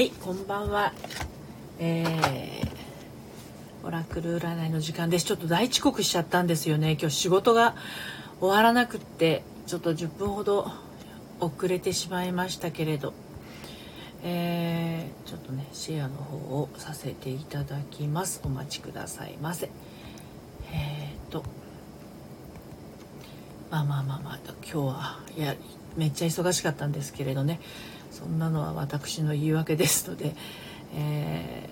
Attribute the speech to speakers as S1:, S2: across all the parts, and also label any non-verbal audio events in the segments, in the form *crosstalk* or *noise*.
S1: はいこんばんは。えー、オラクル占いの時間です。ちょっと大遅刻しちゃったんですよね。今日仕事が終わらなくってちょっと10分ほど遅れてしまいましたけれど。えー、ちょっとねシェアの方をさせていただきます。お待ちくださいませ。えー、とまあまあまあまあ今日はいやめっちゃ忙しかったんですけれどね。そんなのは私の言い訳ですので、え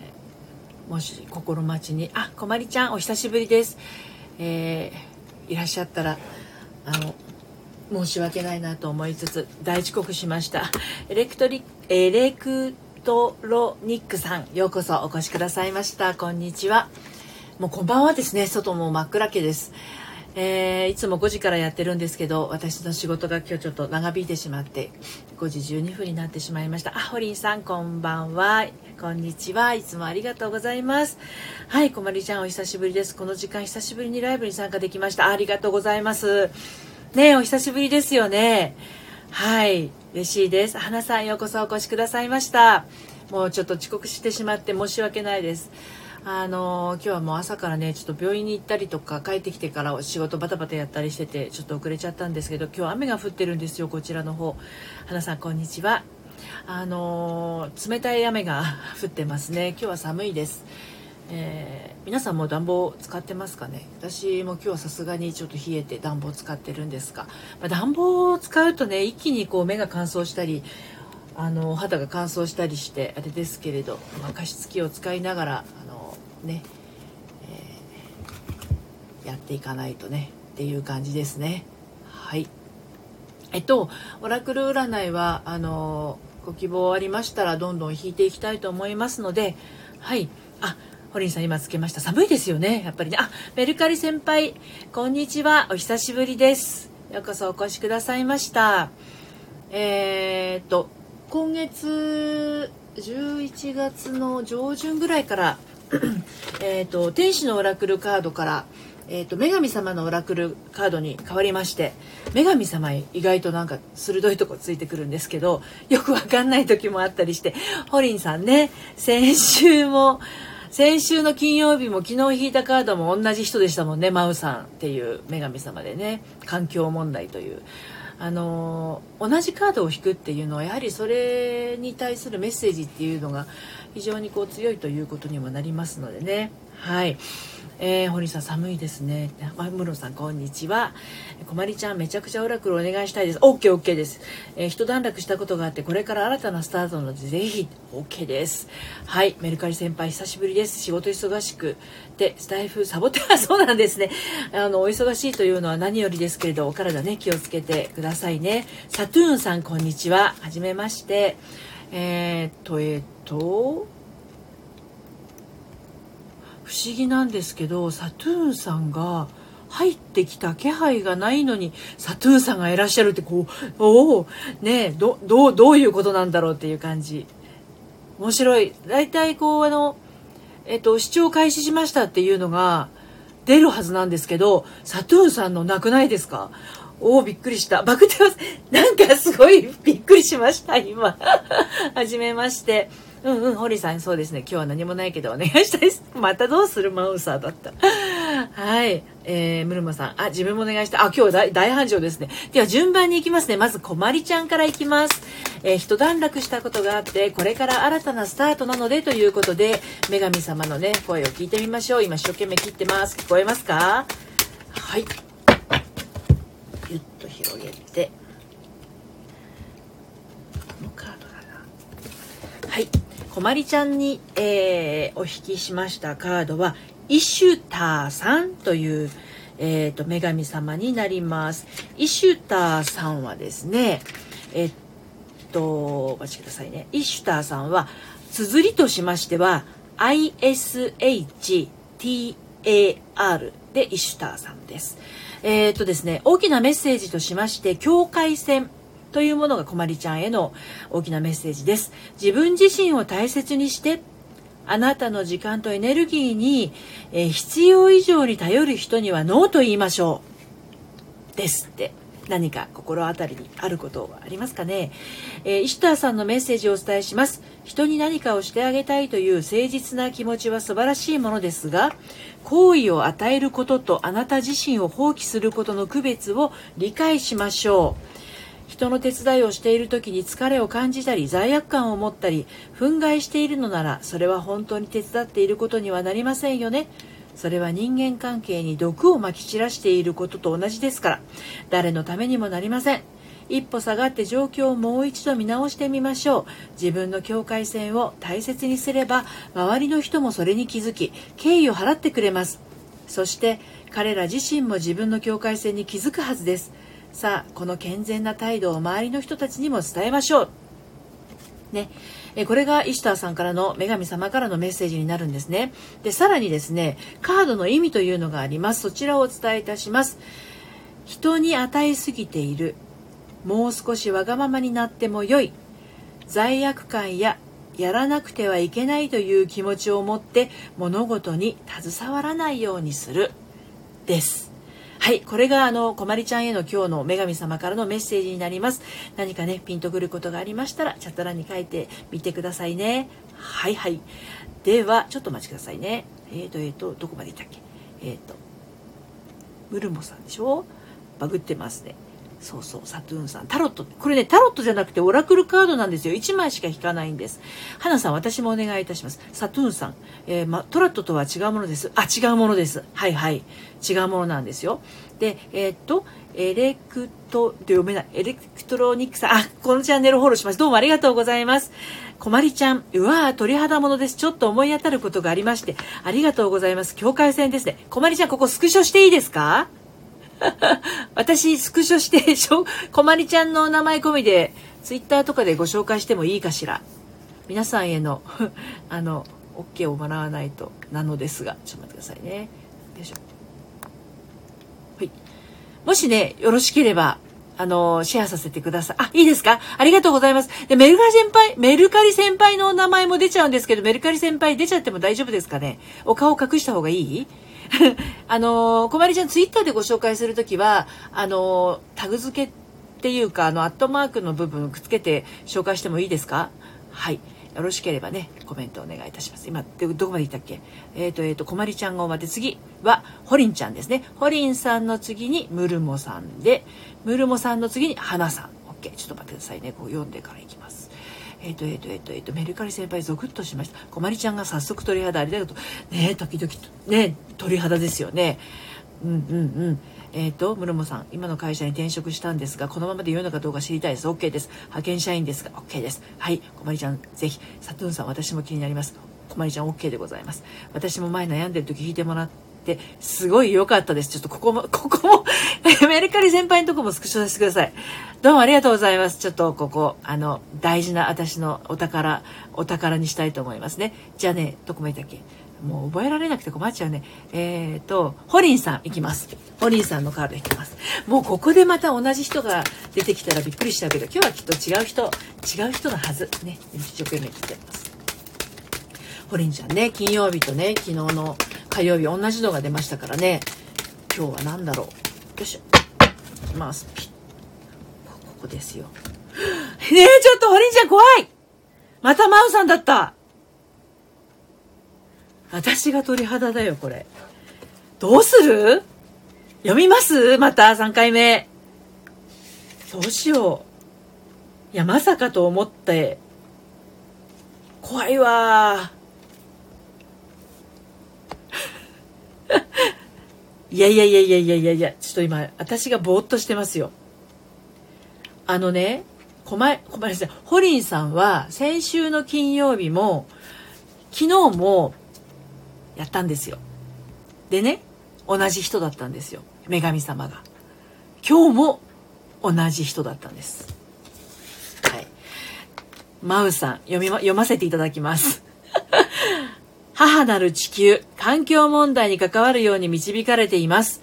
S1: ー、もし心待ちに「あこまりちゃんお久しぶりです」えー、いらっしゃったらあの申し訳ないなと思いつつ大遅刻しました。エレクトリエレクトロニックさんようこそお越しくださいました。こんにちは。もうこんばんはですね。外も真っ暗けです。えー、いつも5時からやってるんですけど私の仕事が今日ちょっと長引いてしまって5時12分になってしまいました。あホリンさんこんばんは。こんにちは。いつもありがとうございます。はいこまりちゃんお久しぶりです。この時間久しぶりにライブに参加できました。ありがとうございます。ねお久しぶりですよね。はい嬉しいです。花さんようこそお越しくださいました。もうちょっと遅刻してしまって申し訳ないです。あの今日はもう朝からねちょっと病院に行ったりとか帰ってきてから仕事バタバタやったりしててちょっと遅れちゃったんですけど今日雨が降ってるんですよこちらの方。花さんこんにちは。あの冷たい雨が *laughs* 降ってますね。今日は寒いです、えー、皆さんも暖房使ってますかね？私も今日はさすがにちょっと冷えて暖房使ってるんですが、まあ、暖房を使うとね一気にこう目が乾燥したりあの肌が乾燥したりしてあれですけれど、まあ、加湿器を使いながらあのね、えー、やっていかないとねっていう感じですね。はい。えっとオラクル占いはあのご希望ありましたらどんどん引いていきたいと思いますのではい。あホリンさん今つけました。寒いですよね。やっぱりね。あメルカリ先輩こんにちは。お久しぶりです。ようこそお越しくださいました。えー、っと今月11月の上旬ぐらいから *clears throat* えと天使のオラクルカードからえーと、女神様のオラクルカードに変わりまして女神様意外となんか鋭いとこついてくるんですけどよくわかんない時もあったりしてホリンさんね先週も先週の金曜日も昨日引いたカードも同じ人でしたもんねマウさんっていう女神様でね環境問題という。あの同じカードを引くっていうのはやはりそれに対するメッセージっていうのが非常にこう強いということにもなりますのでねはい。えー、堀さん寒いですね。まむろさんこんにちは。こまりちゃんめちゃくちゃオラクルお願いしたいです。OK OK です。えー、一段落したことがあってこれから新たなスタートなのでぜひ OK です。はい、メルカリ先輩久しぶりです。仕事忙しくてスタイフサボってはそうなんですね。あのお忙しいというのは何よりですけれどお体ね気をつけてくださいね。サトゥーンさんこんにちは。はじめまして。えー、っとえー、っと。不思議なんですけどサトゥーンさんが入ってきた気配がないのにサトゥーンさんがいらっしゃるってこうおおねどどうどういうことなんだろうっていう感じ。面白い。大体こうあのえっと視聴開始しましたっていうのが出るはずなんですけどサトゥーンさんのなくないですか？おおびっくりした。バクテなんかすごいびっくりしました今。*laughs* はじめまして。うんうん、堀さん、そうですね。今日は何もないけどお願いしたいです。*laughs* またどうするマウサーだった。はい。えー、ムルマさん。あ、自分もお願いした。あ、今日大大繁盛ですね。では、順番に行きますね。まず、こまりちゃんから行きます。えー、一段落したことがあって、これから新たなスタートなので、ということで、女神様のね、声を聞いてみましょう。今、一生懸命切ってます。聞こえますか？はい。ぎゅっと広げて。このカードだな。はい。こまりちゃんに、えー、お引きしましたカードはイシュターさんという、えーと、女神様になります。イシュターさんはですねえっとお待ちくださいね。イシュターさんは綴りとしましては ISHTAR でイシュターさんです。えー、っとですね大きなメッセージとしまして境界線というものがこまりちゃんへの大きなメッセージです。自分自身を大切にして、あなたの時間とエネルギーに、えー、必要以上に頼る人にはノーと言いましょう。ですって。何か心当たりにあることはありますかね、えー、石田さんのメッセージをお伝えします人に何かをしてあげたいという誠実な気持ちは素晴らしいものですが好意を与えることとあなた自身を放棄することの区別を理解しましょう人の手伝いをしている時に疲れを感じたり罪悪感を持ったり憤慨しているのならそれは本当に手伝っていることにはなりませんよね。それは人間関係に毒をまき散らしていることと同じですから。誰のためにもなりません。一歩下がって状況をもう一度見直してみましょう。自分の境界線を大切にすれば周りの人もそれに気づき敬意を払ってくれます。そして彼ら自身も自分の境界線に気づくはずです。さあこの健全な態度を周りの人たちにも伝えましょう。ね、えこれがイシュターさんからの女神様からのメッセージになるんですね。でさらにですねカードの意味というのがあります。そちらをお伝えいたします。人に与えすぎている。もう少しわがままになってもよい。罪悪感ややらなくてはいけないという気持ちを持って物事に携わらないようにする。です。はい、これがあの、こまりちゃんへの今日の女神様からのメッセージになります。何かね、ピンとくることがありましたら、チャット欄に書いてみてくださいね。はいはい。では、ちょっとお待ちくださいね。えーと、えーと、どこまでいったっけ？えーと、ムルモさんでしょ？バグってますね。そうそう、サトゥーンさん。タロット。これね、タロットじゃなくてオラクルカードなんですよ。1枚しか引かないんです。花さん、私もお願いいたします。サトゥーンさん。えー、ま、トラットとは違うものです。あ、違うものです。はいはい。違うものなんですよ。で、えー、っと、エレクト、で読めない。エレクトロニックさん。あ、このチャンネルフォローします。どうもありがとうございます。こまりちゃん。うわぁ、鳥肌ものです。ちょっと思い当たることがありまして。ありがとうございます。境界線ですね。こまりちゃん、ここスクショしていいですか？私、スクショして、*laughs* こまりちゃんの名前込みで、ツイッターとかでご紹介してもいいかしら。皆さんへの *laughs* あの、OK をもらわないとなのですが、ちょっと待ってくださいね。よいしょ。はい。もしね、よろしければ、あの、シェアさせてください。あ、いいですか？ありがとうございます。で、メルカリ先輩、メルカリ先輩の名前も出ちゃうんですけど、メルカリ先輩出ちゃっても大丈夫ですかね？お顔隠した方がいい？*laughs* あのこまりちゃんツイッターでご紹介するときはあのタグ付けっていうかあのアットマークの部分くっつけて紹介してもいいですか？はい。よろしければねコメントお願いいたします。今どこまでいったっけ？えっ、ー、とえっ、ー、とこまりちゃんがまで次はほりんちゃんですね。ほりんさんの次にムルモさんでムルモさんの次に花さん。OK ちょっと待ってくださいね。こう読んでからいきます。えっ、ー、と、えっ、ー、と、えっ、ー、と、えっ、と、メルカリ先輩ゾクッとしました。こまりちゃんが早速鳥肌ありがとう。ね時々、ね鳥肌ですよね。うんうんうん。えっ、と、室モさん、今の会社に転職したんですが、このままで良いのかどうか知りたいです。OK です。派遣社員ですが、OK です。はい、こまりちゃん、ぜひ、サトゥーンさん、私も気になります。こまりちゃん、OK でございます。私も前悩んでる時聞いてもらって、すごい良かったです。ちょっとここも、*laughs* ここもメルカリ先輩のとこもスクショさせてください。どうもありがとうございます。ちょっとここ、あの、大事な私のお宝、お宝にしたいと思いますね。じゃあね、どこまでいたっけ？もう覚えられなくて困っちゃうね。えっ、ー、と、ホリンさんいきます。ホリンさんのカードいきます。もうここでまた同じ人が出てきたらびっくりしちゃうけど、今日はきっと違う人、違う人のはず。ね、一生懸命来てます。ホリンちゃんね、金曜日とね、昨日の火曜日同じのが出ましたからね。今日は何だろう。よしょ。いきます。ここですよ。*gasps* ねえ、ちょっとホリンちゃん怖いまたマウさんだった私が鳥肌だよ、これ。どうする？読みます？また3回目。どうしよう。いや、まさかと思って。怖いわいやいやいやいやいやいやいや、ちょっと今、私がぼーっとしてますよ。あのね、こま、ごめんなさい。ホリンさんは先週の金曜日も、昨日もやったんですよ。でね、同じ人だったんですよ。女神様が。今日も同じ人だったんです。はい。マウさん、読みま、読ませていただきます。母なる地球、環境問題に関わるように導かれています。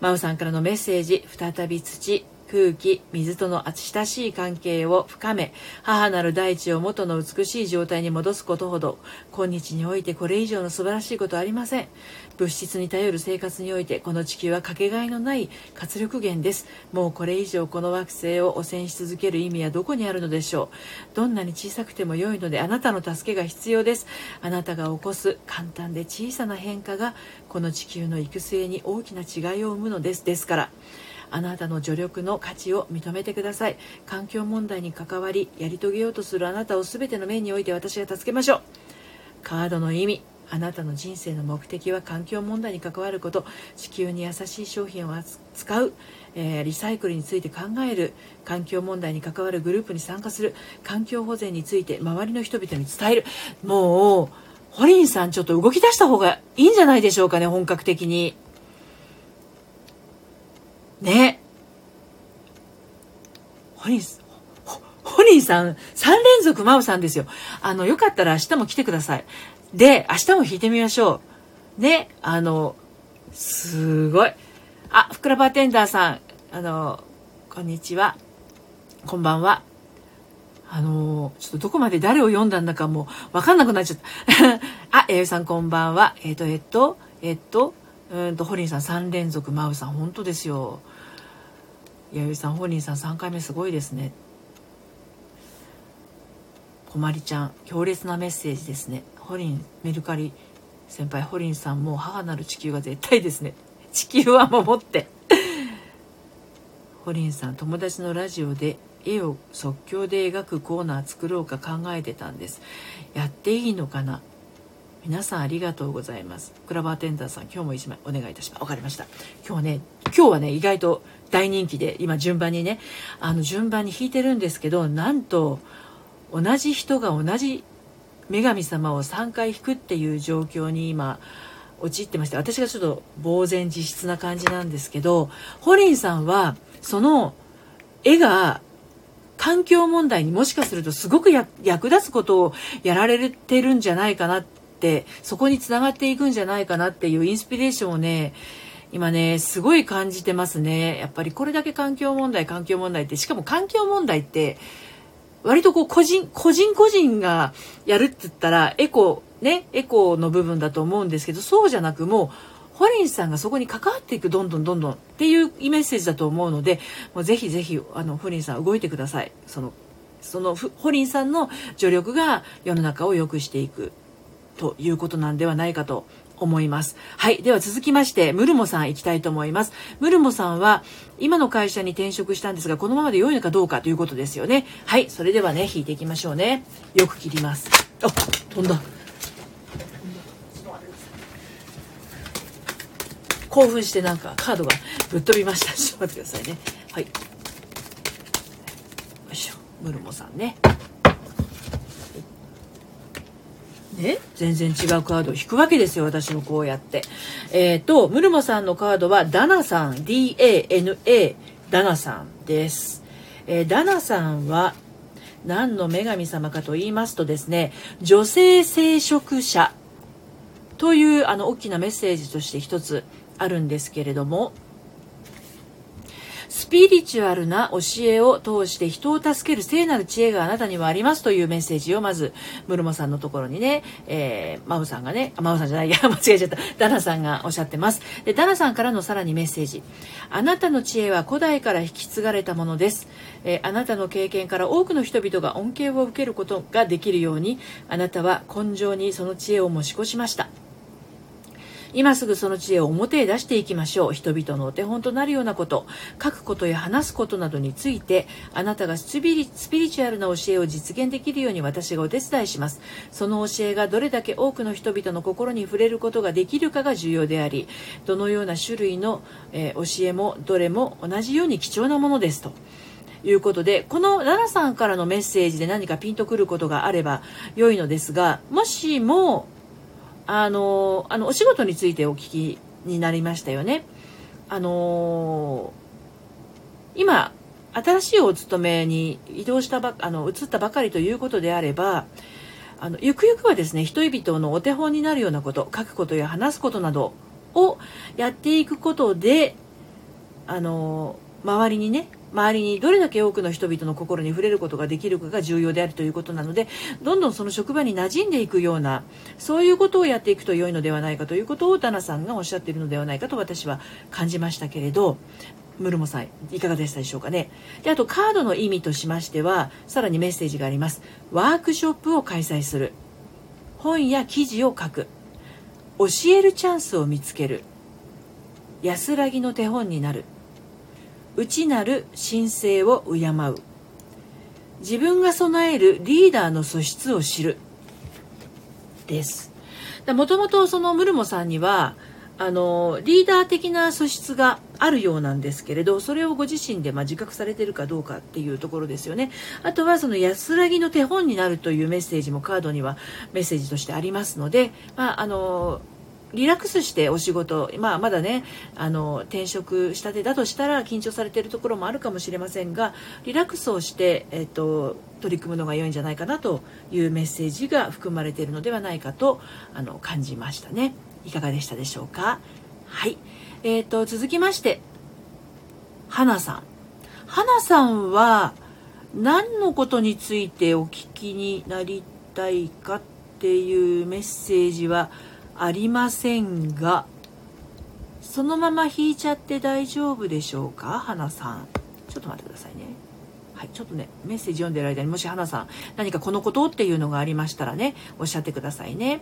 S1: 真央さんからのメッセージ、再び土、空気、水との親しい関係を深め、母なる大地を元の美しい状態に戻すことほど、今日においてこれ以上の素晴らしいことはありません。物質に頼る生活において、この地球はかけがえのない活力源です。もうこれ以上この惑星を汚染し続ける意味はどこにあるのでしょう。どんなに小さくても良いので、あなたの助けが必要です。あなたが起こす簡単で小さな変化が、この地球の行く末に大きな違いを生むのです。ですから、あなたの助力の価値を認めてください。環境問題に関わりやり遂げようとするあなたを全ての面において私が助けましょう。カードの意味あなたの人生の目的は環境問題に関わること。地球に優しい商品を扱う、えー、リサイクルについて考える。環境問題に関わるグループに参加する。環境保全について周りの人々に伝える。もうホリンさんちょっと動き出した方がいいんじゃないでしょうかね本格的に。ね。ホリン、ホリンさん、3連続マウさんですよ。あの、よかったら明日も来てください。で、明日も弾いてみましょう。ね、あの、すごい。あ、ふくらバーテンダーさん、あの、こんにちは。こんばんは。あのちょっとどこまで誰を読んだんだかもうわかんなくなっちゃった。*laughs* あ、えゆさんこんばんは。えっ、ー、と、えっ、と、えっ、と、うんと、ホリンさん3連続、マウさん、本当ですよ。弥生さんホリンさん3回目すごいですねこまりちゃん強烈なメッセージですねホリンメルカリ先輩ホリンさんもう母なる地球が絶対ですね地球は守ってホリンさん友達のラジオで絵を即興で描くコーナー作ろうか考えてたんですやっていいのかな皆さんありがとうございます。クラバーテンダーさん、今日も一枚お願いいたします。わかりました。今日はね、今日はね、意外と大人気で、今順番にね、あの順番に弾いてるんですけど、なんと、同じ人が同じ女神様を3回弾くっていう状況に今、陥ってまして、私がちょっと呆然自失な感じなんですけど、ホリンさんは、その絵が環境問題にもしかするとすごく役立つことをやられてるんじゃないかなっってそこにつながっていくんじゃないかなっていうインスピレーションをね今ねすごい感じてますね。やっぱりこれだけ環境問題環境問題ってしかも環境問題って割とこう個人個人個人がやるって言ったらエコねエコの部分だと思うんですけどそうじゃなくもうホリンさんがそこに関わっていくどんどんどんどんっていうメッセージだと思うのでもうぜひぜひあのホリンさん動いてください。そのそのホリンさんの助力が世の中を良くしていくということなんではないかと思います。はい。では続きまして、ムルモさん行きたいと思います。ムルモさんは、今の会社に転職したんですが、このままで良いのかどうかということですよね。はい。それではね、引いていきましょうね。よく切ります。あ、飛んだ。興奮してなんかカードがぶっ飛びました。ちょっと待ってくださいね。はい。よいしょ。ムルモさんね。ね、全然違うカードを引くわけですよ、私もこうやって。えっ、ー、と、ムルモさんのカードは、ダナさん、D-A-N-A、ダナさんです。えー、ダナさんは、何の女神様かと言いますとですね、女性聖職者というあの大きなメッセージとして一つあるんですけれども、スピリチュアルな教えを通して人を助ける聖なる知恵があなたにはありますというメッセージをまず、ムルモさんのところにね、えー、マウさんがね、マウさんじゃない、や、*laughs* 間違えちゃった。ダナさんがおっしゃってます。で、ダナさんからのさらにメッセージ。あなたの知恵は古代から引き継がれたものです。えー、あなたの経験から多くの人々が恩恵を受けることができるように、あなたは根性にその知恵を持ち越しました。今すぐその知恵を表へ出していきましょう。人々のお手本となるようなこと。書くことや話すことなどについてあなたがスピリスピリチュアルな教えを実現できるように私がお手伝いします。その教えがどれだけ多くの人々の心に触れることができるかが重要でありどのような種類の、えー、教えもどれも同じように貴重なものですと。いうことで、この奈々さんからのメッセージで何かピンとくることがあれば良いのですが、もしもあのあのお仕事についてお聞きになりましたよね。あの今新しいお勤めに移動したばあの移ったばかりということであればあのゆくゆくはですね人々のお手本になるようなこと書くことや話すことなどをやっていくことであの周りにね周りにどれだけ多くの人々の心に触れることができるかが重要であるということなのでどんどんその職場に馴染んでいくようなそういうことをやっていくと良いのではないかということをダナさんがおっしゃっているのではないかと私は感じましたけれどムルモさんいかがでしたでしょうかね？であとカードの意味としましてはさらにメッセージがあります。ワークショップを開催する。本や記事を書く。教えるチャンスを見つける。安らぎの手本になる。内なる神聖を敬う。自分が備えるリーダーの素質を知る。です。もともとそのムルモさんにはあのリーダー的な素質があるようなんですけれどそれをご自身でまあ自覚されてるかどうかっていうところですよね。あとはその安らぎの手本になるというメッセージもカードにはメッセージとしてありますので、まあ、あのリラックスしてお仕事、まあ、まだねあの転職したてだとしたら緊張されているところもあるかもしれませんがリラックスをして、えっと、取り組むのが良いんじゃないかなというメッセージが含まれているのではないかとあの感じましたね。いかがでしたでしょうか？はい。えーと、続きまして、花さん。花さんは何のことについてお聞きになりたいかっていうメッセージはありませんが、そのまま引いちゃって大丈夫でしょうか？花さん。ちょっと待ってくださいね。はい、ちょっとね、メッセージ読んでる間にもし花さん何かこのことっていうのがありましたらね、おっしゃってくださいね。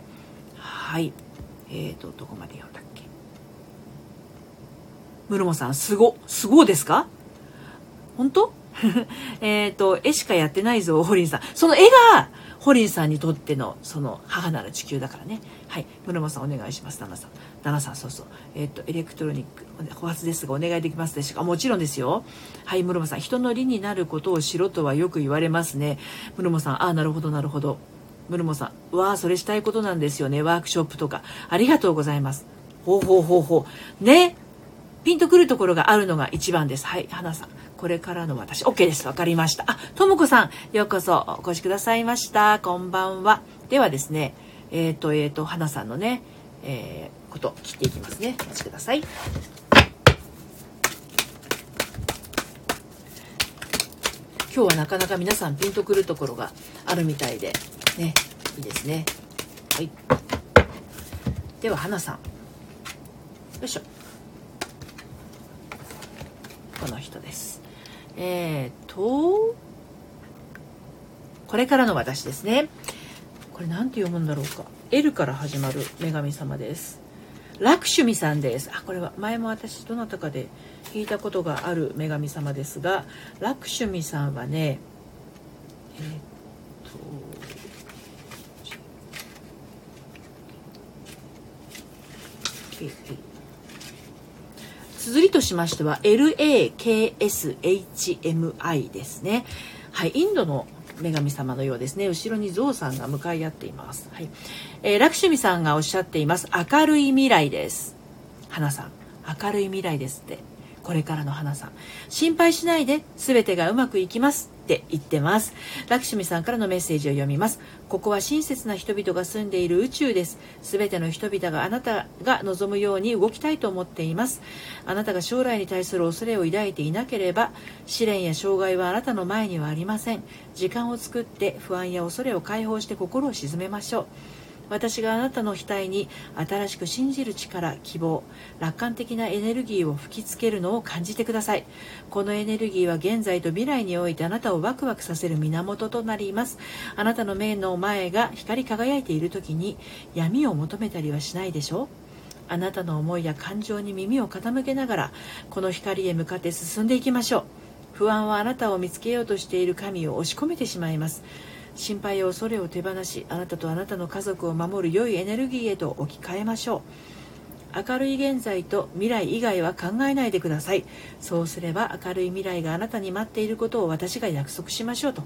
S1: はい。え、ー、と、どこまで読んだっけ？ムルモさん、すご、すごですか？本当？*laughs* えっと、絵しかやってないぞ、ホリンさん。その絵が、ホリンさんにとっての、その、母なる地球だからね。はい。ムルモさん、お願いします、旦那さん。旦那さん、そうそう。えっ、ー、と、エレクトロニック、保発ですが、お願いできますでしょうか？もちろんですよ。はい、ムルモさん。人の理になることをしろとはよく言われますね。ムルモさん、ああ、なるほど、なるほど。ムルモさん、わあ、それしたいことなんですよね。ワークショップとか。ありがとうございます。ほうほうほうほう。ね。ピンとくるところがあるのが一番です。はい、花さん。これからの私。OK です。わかりました。あ、ともこさん、ようこそお越しくださいました。こんばんは。ではですね、えっ、ー、と、えっ、ー、と、花さんのね、えー、こと切っていきますね。お待ちください。今日はなかなか皆さんピンとくるところがあるみたいでねいいですねはいでは花さんよいしょこの人ですえー、とこれからの私ですね。これ何て読むんだろうか。L から始まる女神様です。ラクシュミさんです。あこれは前も私どなたかで聞いたことがある女神様ですがラクシュミさんはねえー、っと綴りとしましては LAKSHMI ですね。はい、インドの女神様のようですね。後ろにゾウさんが向かい合っています。はい。えー、ラクシュミさんがおっしゃっています。明るい未来です。花さん、明るい未来ですって。これからの花さん。心配しないで、全てがうまくいきます。って言ってます。ラクシュミさんからのメッセージを読みます。ここは親切な人々が住んでいる宇宙です。全ての人々があなたが望むように動きたいと思っています。あなたが将来に対する恐れを抱いていなければ、試練や障害はあなたの前にはありません。時間を作って不安や恐れを解放して心を鎮めましょう。私があなたの額に新しく信じる力希望楽観的なエネルギーを吹きつけるのを感じてください。このエネルギーは現在と未来においてあなたをワクワクさせる源となります。あなたの目の前が光り輝いている時に闇を求めたりはしないでしょう。あなたの思いや感情に耳を傾けながらこの光へ向かって進んでいきましょう。不安はあなたを見つけようとしている神を押し込めてしまいます。心配や恐れを手放しあなたとあなたの家族を守る良いエネルギーへと置き換えましょう。明るい現在と未来以外は考えないでください。そうすれば明るい未来があなたに待っていることを私が約束しましょうと。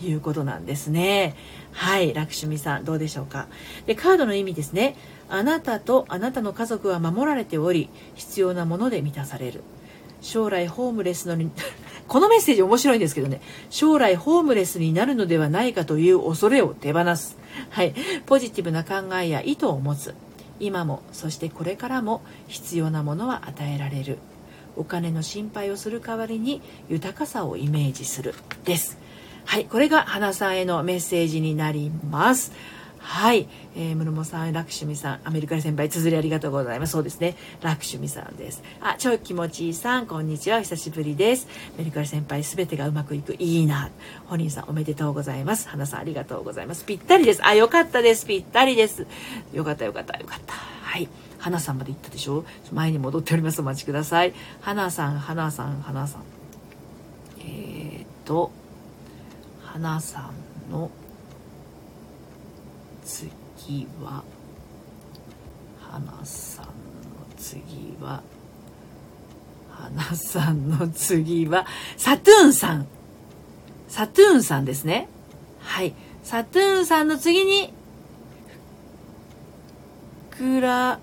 S1: いうことなんですね。はいラクシュミさんどうでしょうか？でカードの意味ですね。あなたとあなたの家族は守られており必要なもので満たされる。将来ホームレスのこのメッセージ面白いんですけどね、将来ホームレスになるのではないかという恐れを手放す。はい。ポジティブな考えや意図を持つ。今も、そしてこれからも必要なものは与えられる。お金の心配をする代わりに豊かさをイメージするですはいこれが花さんへのメッセージになりますはい、えー、ムルモさん、ラクシュミさん、アメリカ先輩、綴りありがとうございます。そうですね、ラクシュミさんです。あ、超気持ちいいさん、こんにちは、久しぶりです。アメリカ先輩、すべてがうまくいく、いいな。ホニーさん、おめでとうございます。花さん、ありがとうございます。ぴったりです。あ、よかったです。ぴったりです。よかった、よかった、よかった。はい。花さんまで行ったでしょ？前に戻っております。お待ちください。花さん、花さん、花さん。えー、っと、花さんの、次は花さんの次は花さんの次は *laughs* サトゥーンさん。サトゥーンさんですね。はい。サトゥーンさんの次にクラ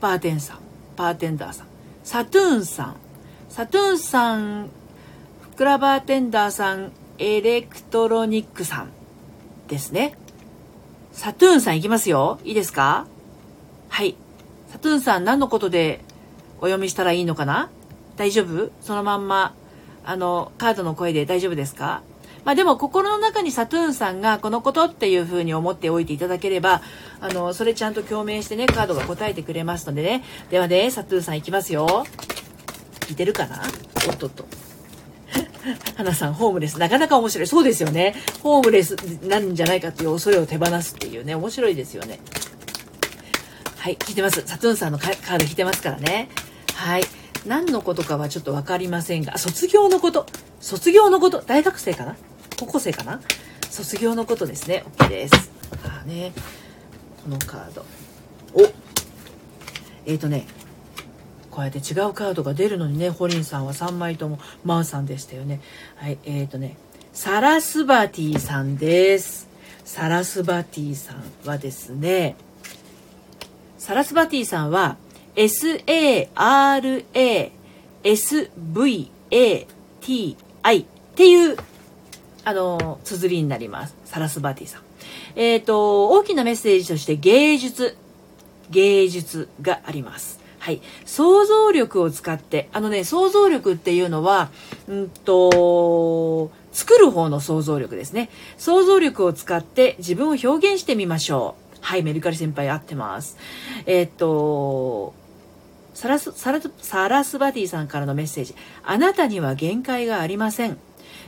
S1: バーテンさん。バーテンダーさん。サトゥーンさん。サトゥーンさんクラバーテンダーさんエレクトロニックさん。ですね。サトゥーンさんいきますよ。いいですか？はい。サトゥーンさん何のことでお読みしたらいいのかな？大丈夫？そのまんま、あの、カードの声で大丈夫ですか？まあでも心の中にサトゥーンさんがこのことっていうふうに思っておいていただければ、あの、それちゃんと共鳴してね、カードが答えてくれますのでね。ではね、サトゥーンさんいきますよ。聞いてるかな？おっとっと。花さん、ホームレス。なかなか面白い。そうですよね。ホームレスなんじゃないかっていう恐れを手放すっていうね、面白いですよね。はい、聞いてます。サトゥーンさんのカード引いてますからね。はい。何のことかはちょっと分かりませんが、卒業のこと。卒業のこと。大学生かな？高校生かな？卒業のことですね。OK です。あね。このカード。おえっ、ー、とね、こうやって違うカードが出るのにねホリンさんは3枚ともマーさんでしたよね。はいえーとねサラスバティさんです。サラスバティさんはですねサラスバティさんは SARASVATI っていうあの綴りになります。サラスバティさん。えっ、ー、と大きなメッセージとして芸術芸術があります。はい。想像力を使って、あのね、想像力っていうのは、うんと、作る方の想像力ですね。想像力を使って自分を表現してみましょう。はい、メルカリ先輩合ってます。えー、っと、サラス、サラサラスバディさんからのメッセージ。あなたには限界がありません。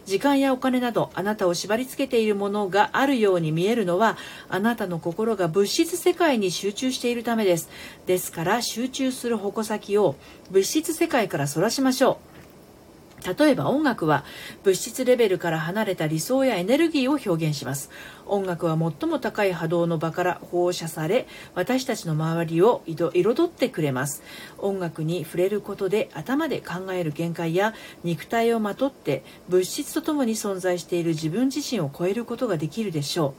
S1: 時間やお金などあなたを縛りつけているものがあるように見えるのはあなたの心が物質世界に集中しているためです。ですから集中する矛先を物質世界からそらしましょう。例えば音楽は物質レベルから離れた理想やエネルギーを表現します。音楽は最も高い波動の場から放射され私たちの周りを彩ってくれます。音楽に触れることで頭で考える限界や肉体をまとって物質とともに存在している自分自身を超えることができるでしょう。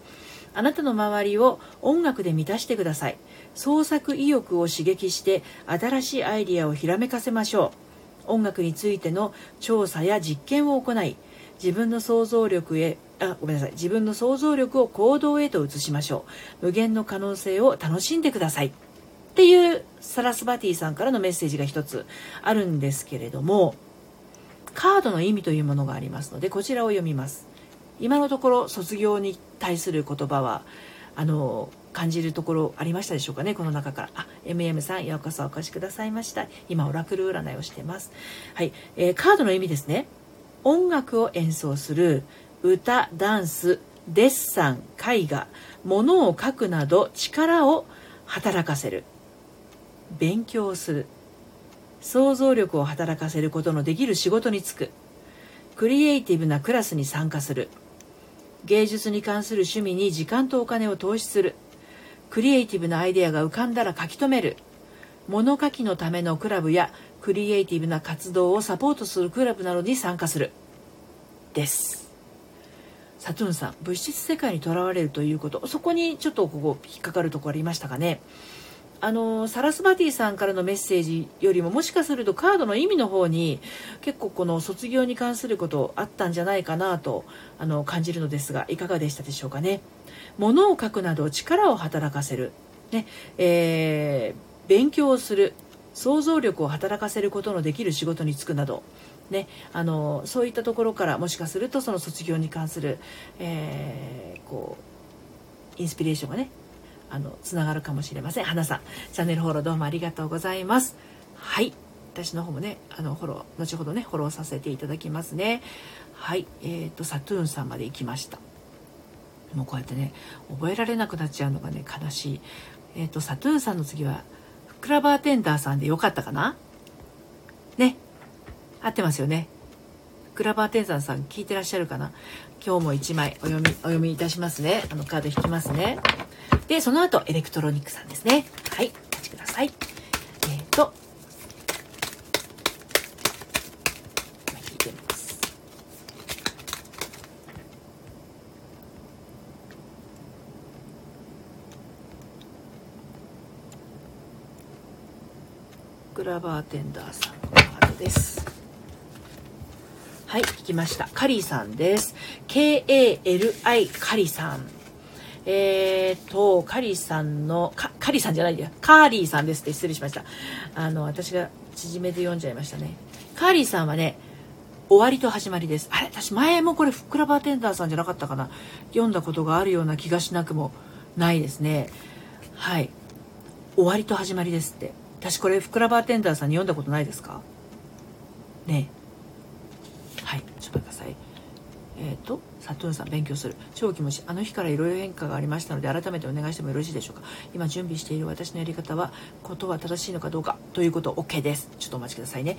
S1: あなたの周りを音楽で満たしてください。創作意欲を刺激して新しいアイディアをひらめかせましょう。音楽についての調査や実験を行い自分の想像力へあごめんなさい自分の想像力を行動へと移しましょう。無限の可能性を楽しんでください。っていうサラスバティさんからのメッセージが一つあるんですけれどもカードの意味というものがありますのでこちらを読みます。今のところ卒業に対する言葉はあの感じるところありましたでしょうかね。この中から。あ MM さんようこそお越しくださいました。今オラクル占いをしてます。はい、えー、カードの意味ですね。音楽を演奏する歌ダンスデッサン絵画物を書くなど力を働かせる。勉強する。想像力を働かせることのできる仕事に就く。クリエイティブなクラスに参加する。芸術に関する趣味に時間とお金を投資する。クリエイティブなアイデアが浮かんだら書き留める。物書きのためのクラブやクリエイティブな活動をサポートするクラブなどに参加する。です。サトゥーンさん物質世界にとらわれるということ。そこにちょっとここ引っかかるとこありましたかね。あのサラスバティさんからのメッセージよりももしかするとカードの意味の方に結構この卒業に関することあったんじゃないかなとあの感じるのですがいかがでしたでしょうかね。物を書くなど力を働かせる、ねえー、勉強をする。想像力を働かせることのできる仕事に就くなど。ね、あのそういったところからもしかするとその卒業に関する、えー、こうインスピレーションがねあのつながるかもしれません。花さんチャンネルフォローどうもありがとうございます。はい。私の方もねあのフォロー後ほどねフォローさせていただきますね。はい。えーと、サトゥーンさんまで行きました。もうこうやってね覚えられなくなっちゃうのがね悲しい。えっ、ー、とサトゥーンさんの次はクラバーテンダーさんでよかったかな？ね。合ってますよね。クラバーテンさんさん聞いてらっしゃるかな？今日も1枚お読みお読みいたしますね。あのカード引きますね。でその後エレクトロニックさんですねはいお待ちくださいえっ、ー、と聞いてますクラバーテンダーさんのカードですはい、聞きました。カリーさんです。K-A-L-I カリさん。えーと、カリーさんの、カリーさんじゃないでカーリーさんですって失礼しました。あの、私が縮めて読んじゃいましたね。カーリーさんはね、終わりと始まりです。あれ私前もこれ、フックラバーテンダーさんじゃなかったかな。読んだことがあるような気がしなくもないですね。はい。終わりと始まりですって。私これ、フックラバーテンダーさんに読んだことないですか？ねはいちょっと待ってくださいえっ、ー、とサトさん勉強する。超気持ちあの日からいろいろ変化がありましたので改めてお願いしてもよろしいでしょうか。今準備している私のやり方はことは正しいのかどうかということ OK です。ちょっとお待ちくださいね。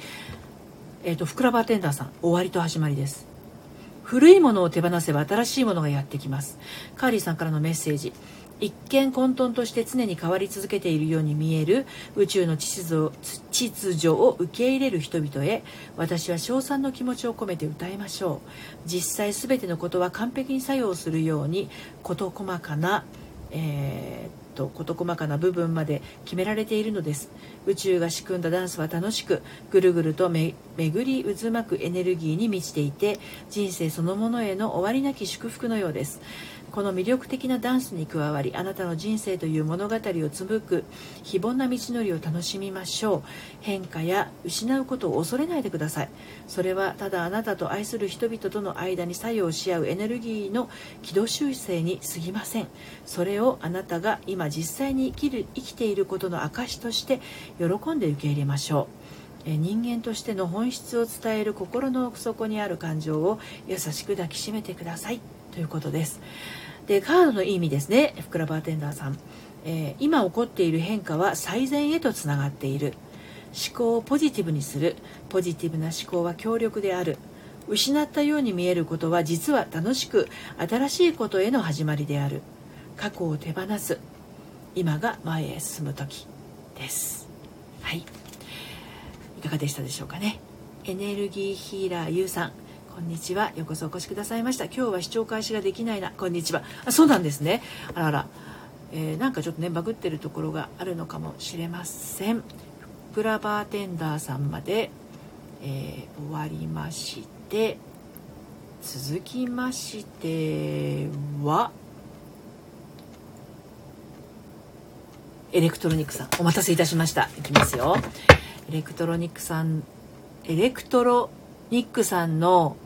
S1: えっ、ー、とふくらバーテンダーさん終わりと始まりです。古いものを手放せば新しいものがやってきます。カーリーさんからのメッセージ。一見混沌として常に変わり続けているように見える宇宙の秩序秩序を受け入れる人々へ私は称賛の気持ちを込めて歌いましょう。実際全てのことは完璧に作用するように事細かな、えーと事細かな部分まで決められているのです。宇宙が仕組んだダンスは楽しくぐるぐると巡り渦巻くエネルギーに満ちていて人生そのものへの終わりなき祝福のようです。この魅力的なダンスに加わりあなたの人生という物語を紡く非凡な道のりを楽しみましょう。変化や失うことを恐れないでください。それはただあなたと愛する人々との間に作用し合うエネルギーの軌道修正に過ぎません。それをあなたが今実際に生きる生きていることの証として喜んで受け入れましょう。人間としての本質を伝える心の奥底にある感情を優しく抱きしめてください。ということです。でカードの意味ですね。ふくらバーテンダーさん、えー、今起こっている変化は最善へとつながっている。思考をポジティブにする。ポジティブな思考は強力である。失ったように見えることは実は楽しく新しいことへの始まりである。過去を手放す。今が前へ進む時です。はい。いかがでしたでしょうかね。エネルギーヒーラー U さん。こんにちは。ようこそお越しくださいました。今日は視聴開始ができないな。こんにちは。あそうなんですね。あらあら、えー、なんかちょっとねバグってるところがあるのかもしれません。プラバーテンダーさんまで、えー、終わりまして続きましてはエレクトロニックさんお待たせいたしました。いきますよ。エレクトロニックさんエレクトロニックさんの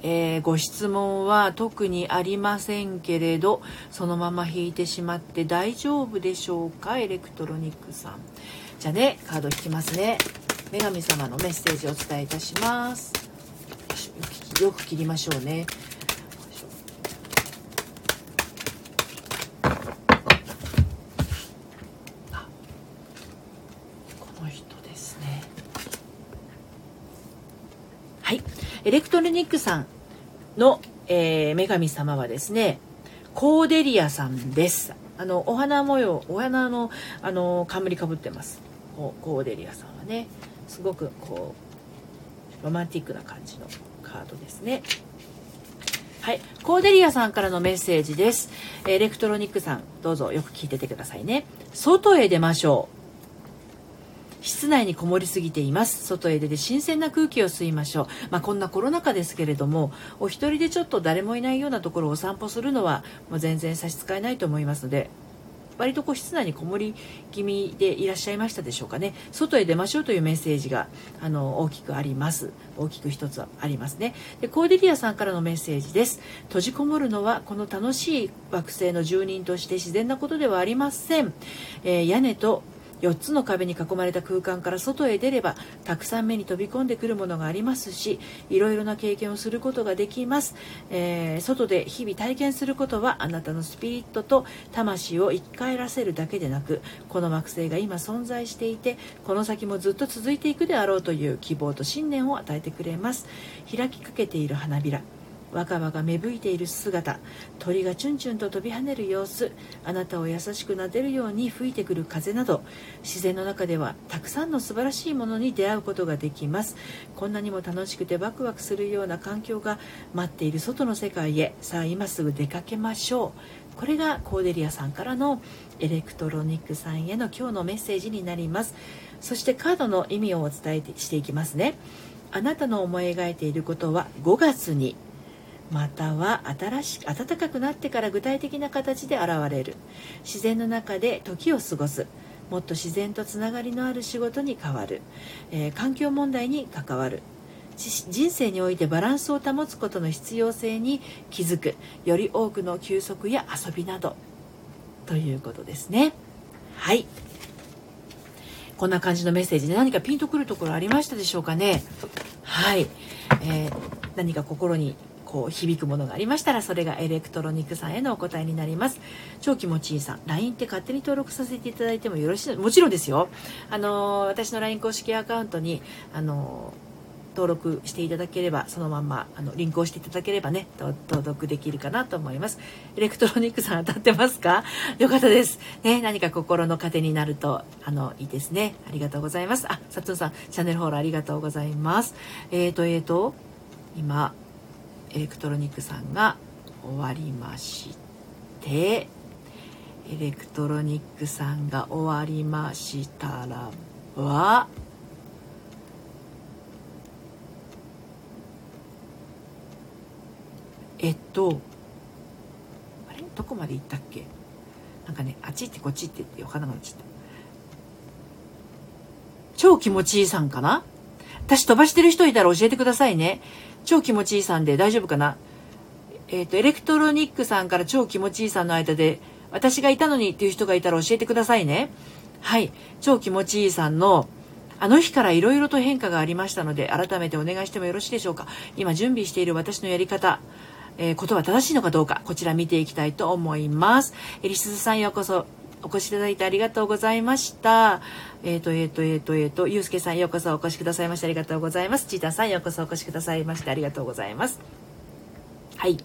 S1: えー、ご質問は特にありませんけれどそのまま引いてしまって大丈夫でしょうか？エレクトロニックさん。じゃあねカード引きますね。女神様のメッセージをお伝えいたします。よく切りましょうね。エレクトロニックさんの、えー、女神様はですねコーデリアさんです。あのお花模様お花のあの冠かぶってます。コーデリアさんはねすごくこうロマンティックな感じのカードですね。はいコーデリアさんからのメッセージです。エレクトロニックさんどうぞよく聞いててくださいね。外へ出ましょう。室内にこもりすぎています。外へ出て新鮮な空気を吸いましょう、まあ、こんなコロナ禍ですけれどもお一人でちょっと誰もいないようなところをお散歩するのはもう全然差し支えないと思いますので割とこう室内にこもり気味でいらっしゃいましたでしょうかね。外へ出ましょうというメッセージがあの大きくあります。大きく一つありますね。でコーデリアさんからのメッセージです。閉じこもるのはこの楽しい惑星の住人として自然なことではありません、えー、屋根と4つの壁に囲まれた空間から外へ出ればたくさん目に飛び込んでくるものがありますしいろいろな経験をすることができます、えー、外で日々体験することはあなたのスピリットと魂を生き返らせるだけでなくこの惑星が今存在していてこの先もずっと続いていくであろうという希望と信念を与えてくれます。開きかけている花びら。若葉が芽吹いている姿。鳥がチュンチュンと飛び跳ねる様子。あなたを優しく撫でるように吹いてくる風など。自然の中ではたくさんの素晴らしいものに出会うことができます。こんなにも楽しくてワクワクするような環境が待っている外の世界へ。さあ今すぐ出かけましょう。これがコーデリアさんからのエレクトロニックさんへの今日のメッセージになります。そしてカードの意味をお伝えしていきますね。あなたの思い描いていることは5月に。または新し暖かくなってから具体的な形で現れる。自然の中で時を過ごす。もっと自然とつながりのある仕事に変わる、えー、環境問題に関わる。人生においてバランスを保つことの必要性に気づく。より多くの休息や遊びなど。ということですね。はい。こんな感じのメッセージで何かピンとくるところありましたでしょうかね。はい、えー、何か心にこう響くものがありましたらそれがエレクトロニックさんへのお答えになります。超気持ちいいさん LINE って勝手に登録させていただいてもよろしいもちろんですよ。あの私の LINE 公式アカウントにあの登録していただければそのまんまあのリンクをしていただければね登録できるかなと思います。エレクトロニックさん当たってますか？よかったです。ね何か心の糧になるとあのいいですね。ありがとうございます。あ佐藤さんチャンネルフォローありがとうございます。えーとえーと今エレクトロニックさんが終わりましてエレクトロニックさんが終わりましたらばえっとあれ？どこまで行ったっけ？なんかねあっち行ってこっち行ってって分からなくなっちゃった。超気持ちいいさんかな？私飛ばしてる人いたら教えてくださいね。超気持ちいいさんで大丈夫かな？えっ、ー、と、エレクトロニックさんから超気持ちいいさんの間で、私がいたのにっていう人がいたら教えてくださいね。はい。超気持ちいいさんの、あの日から色々と変化がありましたので、改めてお願いしてもよろしいでしょうか？今準備している私のやり方、えー、ことは正しいのかどうか、こちら見ていきたいと思います。えりすずさんようこそお越しいただいてありがとうございました。えっ、ー、と、えっ、ー、と、えっ、ー、と、えっ、と、ゆうすけさんようこそお越しくださいましてありがとうございます。ちーたんさんようこそお越しくださいましてありがとうございます。はい。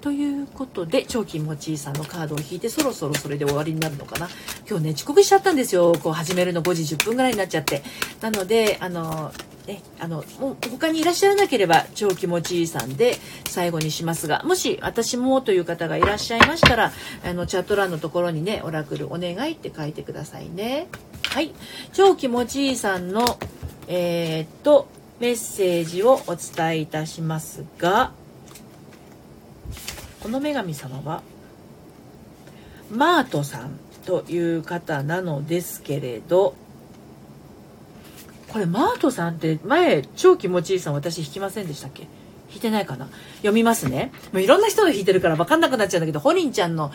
S1: ということで、超気持ちいいさんのカードを引いて、そろそろそれで終わりになるのかな。今日ね、遅刻しちゃったんですよ。こう、始めるの5時10分ぐらいになっちゃって。なので、あの、ね、あの、もう他にいらっしゃらなければ超気持ちいいさんで最後にしますが、もし私もという方がいらっしゃいましたら、あの、チャット欄のところにね、オラクルお願いって書いてくださいね。はい。超気持ちいいさんの、えー、っと、メッセージをお伝えいたしますが、この女神様は、マートさんという方なのですけれど、これマートさんって前超気持ちいいさん私弾きませんでしたっけ？弾いてないかな？読みますね。もういろんな人が弾いてるから分かんなくなっちゃうんだけど、ホリンちゃんの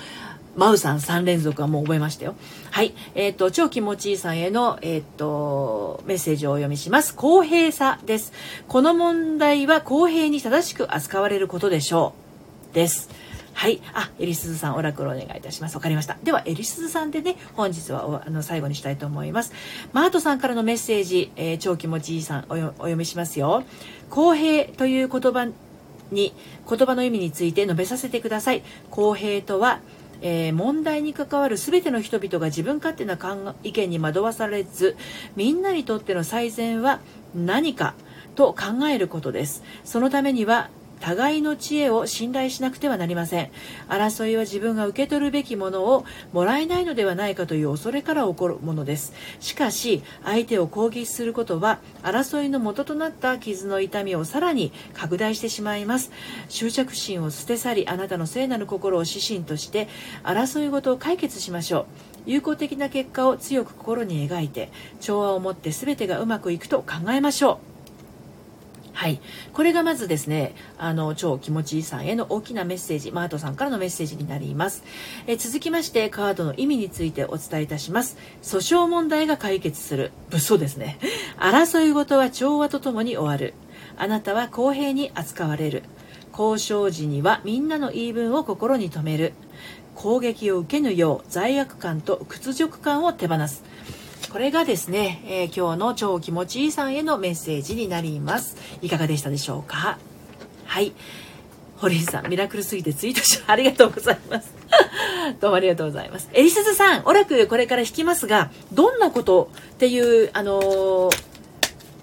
S1: マウさん3連続はもう覚えましたよ。はい。えっ、ー、と、超気持ちいいさんへの、えっ、ー、と、メッセージをお読みします。公平さです。この問題は公平に正しく扱われることでしょう。です。はい。あ、エリスズさん、オラクルお願いいたします。わかりました。では、エリスズさんでね、本日はあの最後にしたいと思います。マートさんからのメッセージ、えー、超気持ちいいさんお、お読みしますよ。公平という言葉に、言葉の意味について述べさせてください。公平とは、えー、問題に関わる全ての人々が自分勝手な意見に惑わされずみんなにとっての最善は何かと考えることですそのためには互いの知恵を信頼しなくてはなりません。争いは自分が受け取るべきものをもらえないのではないかという恐れから起こるものです。しかし相手を攻撃することは争いの元となった傷の痛みをさらに拡大してしまいます。執着心を捨て去りあなたの聖なる心を指針として争いごとを解決しましょう。有効的な結果を強く心に描いて調和を持って全てがうまくいくと考えましょう。はい。これがまずですね、あの、超気持ちいいさんへの大きなメッセージ、マートさんからのメッセージになります。え続きまして、カードの意味についてお伝えいたします。訴訟問題が解決する。物騒ですね。争い事は調和とともに終わる。あなたは公平に扱われる。交渉時にはみんなの言い分を心に留める。攻撃を受けぬよう罪悪感と屈辱感を手放す。これがですね、えー、今日の超気持ちいいさんへのメッセージになります。いかがでしたでしょうか？はい。堀井さん、ミラクルすぎてツイートし、*laughs* ありがとうございます。*laughs* どうもありがとうございます。えりすずさん、オラクルこれから弾きますが、どんなことっていう、あのー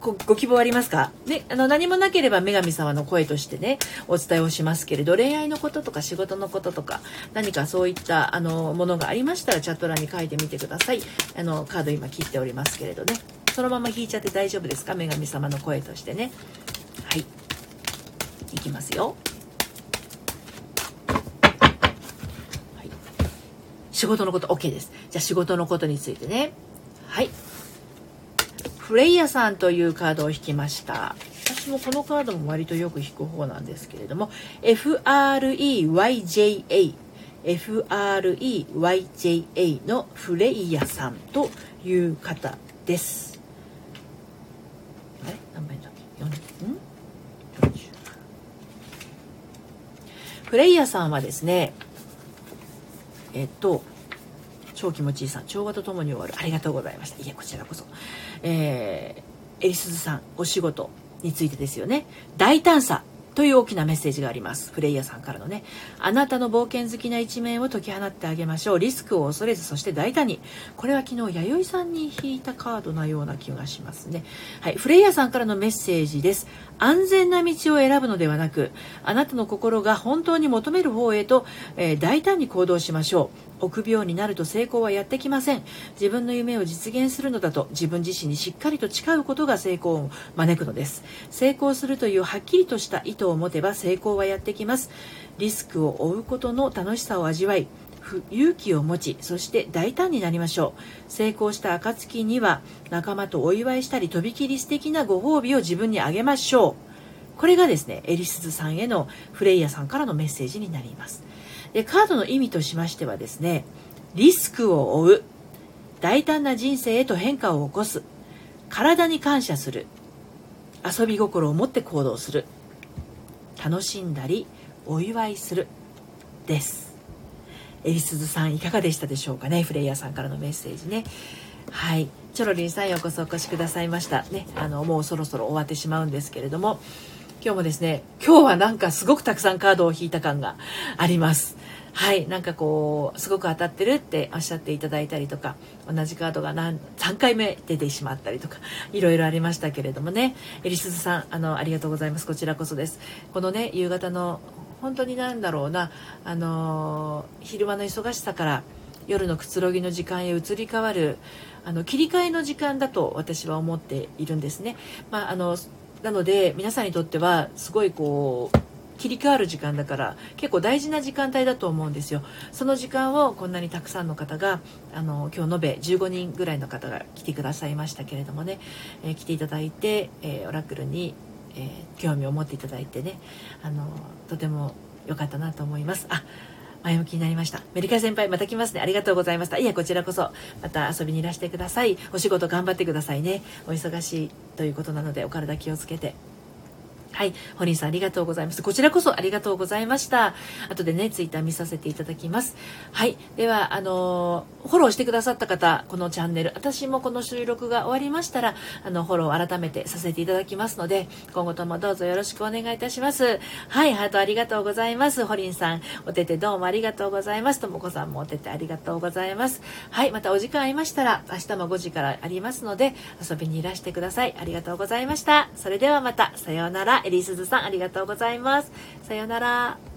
S1: ごご希望ありますか、ね、あの何もなければ女神様の声としてねお伝えをしますけれど恋愛のこととか仕事のこととか何かそういったあのものがありましたらチャット欄に書いてみてください。あのカード今切っておりますけれどね。そのまま引いちゃって大丈夫ですか？女神様の声としてね。はい。いきますよ。はい。仕事のこと OK です。じゃあ仕事のことについてね。はい。フレイヤさんというカードを引きました。私もこのカードも割とよく引く方なんですけれども FREYJA FREYJA のフレイヤさんという方です。あれ？何倍だっけ？4ん？フレイヤさんはですねえっと超気持ちいいさん調和とともに終わる。ありがとうございました。いやこちらこそ。えー、エリスズさんお仕事についてですよね。大胆さという大きなメッセージがあります。フレイヤーさんからのね。あなたの冒険好きな一面を解き放ってあげましょう。リスクを恐れずそして大胆に。これは昨日弥生さんに引いたカードなような気がしますね。はい。フレイヤさんからのメッセージです。安全な道を選ぶのではなくあなたの心が本当に求める方へと、えー、大胆に行動しましょう。臆病になると成功はやってきません。自分の夢を実現するのだと自分自身にしっかりと誓うことが成功を招くのです。成功するというはっきりとした意図を持てば成功はやってきます。リスクを負うことの楽しさを味わい勇気を持ちそして大胆になりましょう。成功した暁には仲間とお祝いしたりとびきり素敵なご褒美を自分にあげましょう。これがですねエリスズさんへのフレイヤさんからのメッセージになります。でカードの意味としましてはですねリスクを負う大胆な人生へと変化を起こす体に感謝する遊び心を持って行動する楽しんだりお祝いするです。えりすずさんいかがでしたでしょうかね？フレイヤーさんからのメッセージね。はい。チョロリンさんようこそお越しくださいました。ねあのもうそろそろ終わってしまうんですけれども。今日もですね今日はなんかすごくたくさんカードを引いた感があります。はい。なんかこうすごく当たってるっておっしゃっていただいたりとか同じカードが何3回目出てしまったりとかいろいろありましたけれどもね。えりすずさんあのありがとうございます。こちらこそです。このね夕方の本当になんだろうな。あの昼間の忙しさから夜のくつろぎの時間へ移り変わるあの切り替えの時間だと私は思っているんですね。まあ、あのなので皆さんにとってはすごいこう切り替わる時間だから結構大事な時間帯だと思うんですよ。その時間をこんなにたくさんの方があの今日延べ15人ぐらいの方が来てくださいましたけれどもね、えー、来ていただいて、えー、オラクルにえー、興味を持っていただいてねあのとても良かったなと思います。あ前向きになりました。メリカ先輩また来ますね。ありがとうございました。いやこちらこそまた遊びにいらしてください。お仕事頑張ってくださいね。お忙しいということなのでお体気をつけて。はい。堀井さんありがとうございます。こちらこそありがとうございました。後でね、ツイッター見させていただきます。はい。では、あのー、フォローしてくださった方、このチャンネル、私もこの収録が終わりましたら、あの、フォロー改めてさせていただきますので、今後ともどうぞよろしくお願いいたします。はい。ハートありがとうございます。堀井さん、お手手どうもありがとうございます。ともこさんもお手手ありがとうございます。はい。またお時間ありましたら、明日も5時からありますので、遊びにいらしてください。ありがとうございました。それではまた、さようなら。エリスズさんありがとうございます。さようなら。